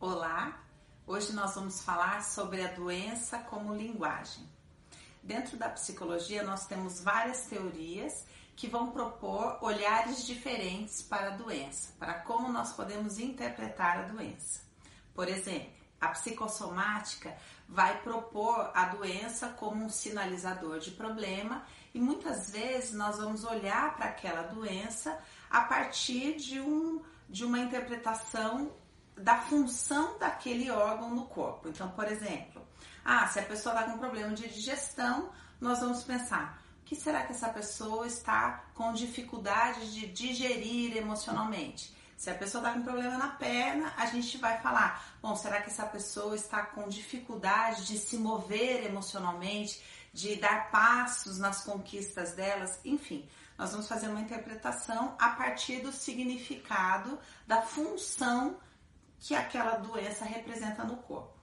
Olá, hoje nós vamos falar sobre a doença como linguagem. Dentro da psicologia, nós temos várias teorias que vão propor olhares diferentes para a doença, para como nós podemos interpretar a doença. Por exemplo, a psicossomática vai propor a doença como um sinalizador de problema e muitas vezes nós vamos olhar para aquela doença a partir de, um, de uma interpretação da função daquele órgão no corpo. Então, por exemplo, ah, se a pessoa está com problema de digestão, nós vamos pensar: que será que essa pessoa está com dificuldade de digerir emocionalmente? Se a pessoa está com problema na perna, a gente vai falar: bom, será que essa pessoa está com dificuldade de se mover emocionalmente, de dar passos nas conquistas delas? Enfim, nós vamos fazer uma interpretação a partir do significado, da função que aquela doença representa no corpo.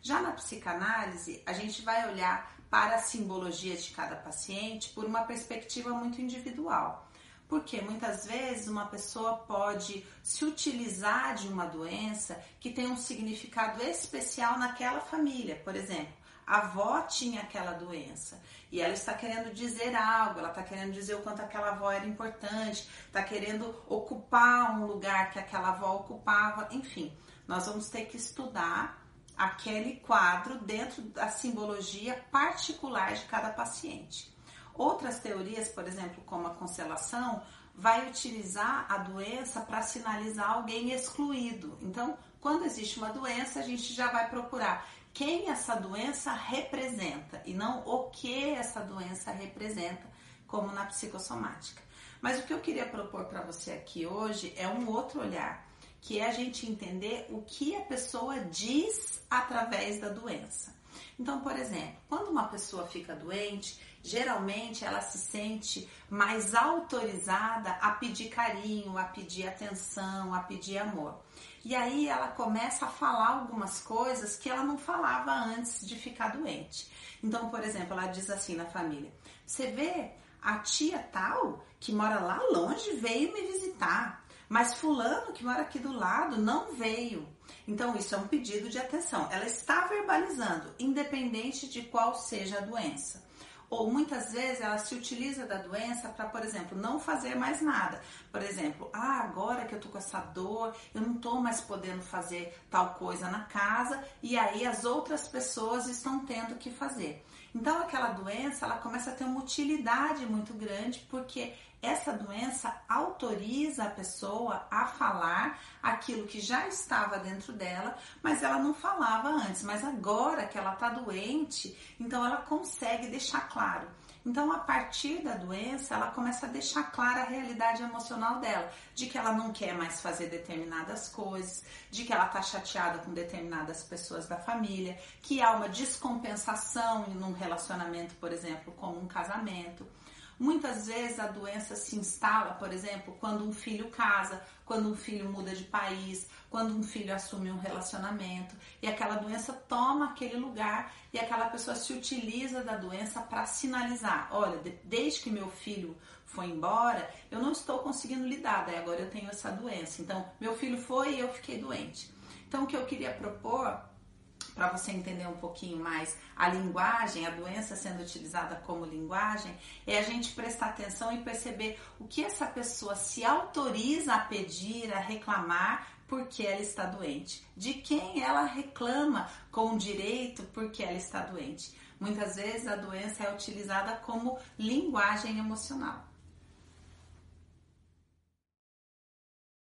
Já na psicanálise, a gente vai olhar para a simbologia de cada paciente por uma perspectiva muito individual. Porque muitas vezes uma pessoa pode se utilizar de uma doença que tem um significado especial naquela família. Por exemplo, a avó tinha aquela doença e ela está querendo dizer algo, ela está querendo dizer o quanto aquela avó era importante, está querendo ocupar um lugar que aquela avó ocupava, enfim, nós vamos ter que estudar aquele quadro dentro da simbologia particular de cada paciente. Outras teorias, por exemplo, como a constelação, vai utilizar a doença para sinalizar alguém excluído. Então, quando existe uma doença, a gente já vai procurar quem essa doença representa e não o que essa doença representa, como na psicossomática. Mas o que eu queria propor para você aqui hoje é um outro olhar, que é a gente entender o que a pessoa diz através da doença. Então, por exemplo, quando uma pessoa fica doente, geralmente ela se sente mais autorizada a pedir carinho, a pedir atenção, a pedir amor. E aí ela começa a falar algumas coisas que ela não falava antes de ficar doente. Então, por exemplo, ela diz assim na família: Você vê a tia tal que mora lá longe veio me visitar, mas Fulano que mora aqui do lado não veio. Então, isso é um pedido de atenção. Ela está verbalizando, independente de qual seja a doença. Ou muitas vezes ela se utiliza da doença para, por exemplo, não fazer mais nada. Por exemplo, ah, agora que eu tô com essa dor, eu não tô mais podendo fazer tal coisa na casa e aí as outras pessoas estão tendo que fazer. Então aquela doença, ela começa a ter uma utilidade muito grande porque essa doença autoriza a pessoa a falar aquilo que já estava dentro dela, mas ela não falava antes. Mas agora que ela está doente, então ela consegue deixar claro. Então, a partir da doença, ela começa a deixar clara a realidade emocional dela, de que ela não quer mais fazer determinadas coisas, de que ela está chateada com determinadas pessoas da família, que há uma descompensação em um relacionamento, por exemplo, como um casamento. Muitas vezes a doença se instala, por exemplo, quando um filho casa, quando um filho muda de país, quando um filho assume um relacionamento e aquela doença toma aquele lugar e aquela pessoa se utiliza da doença para sinalizar: olha, desde que meu filho foi embora, eu não estou conseguindo lidar, daí agora eu tenho essa doença. Então, meu filho foi e eu fiquei doente. Então, o que eu queria propor para você entender um pouquinho mais a linguagem, a doença sendo utilizada como linguagem, é a gente prestar atenção e perceber o que essa pessoa se autoriza a pedir, a reclamar porque ela está doente, de quem ela reclama com direito porque ela está doente. Muitas vezes a doença é utilizada como linguagem emocional.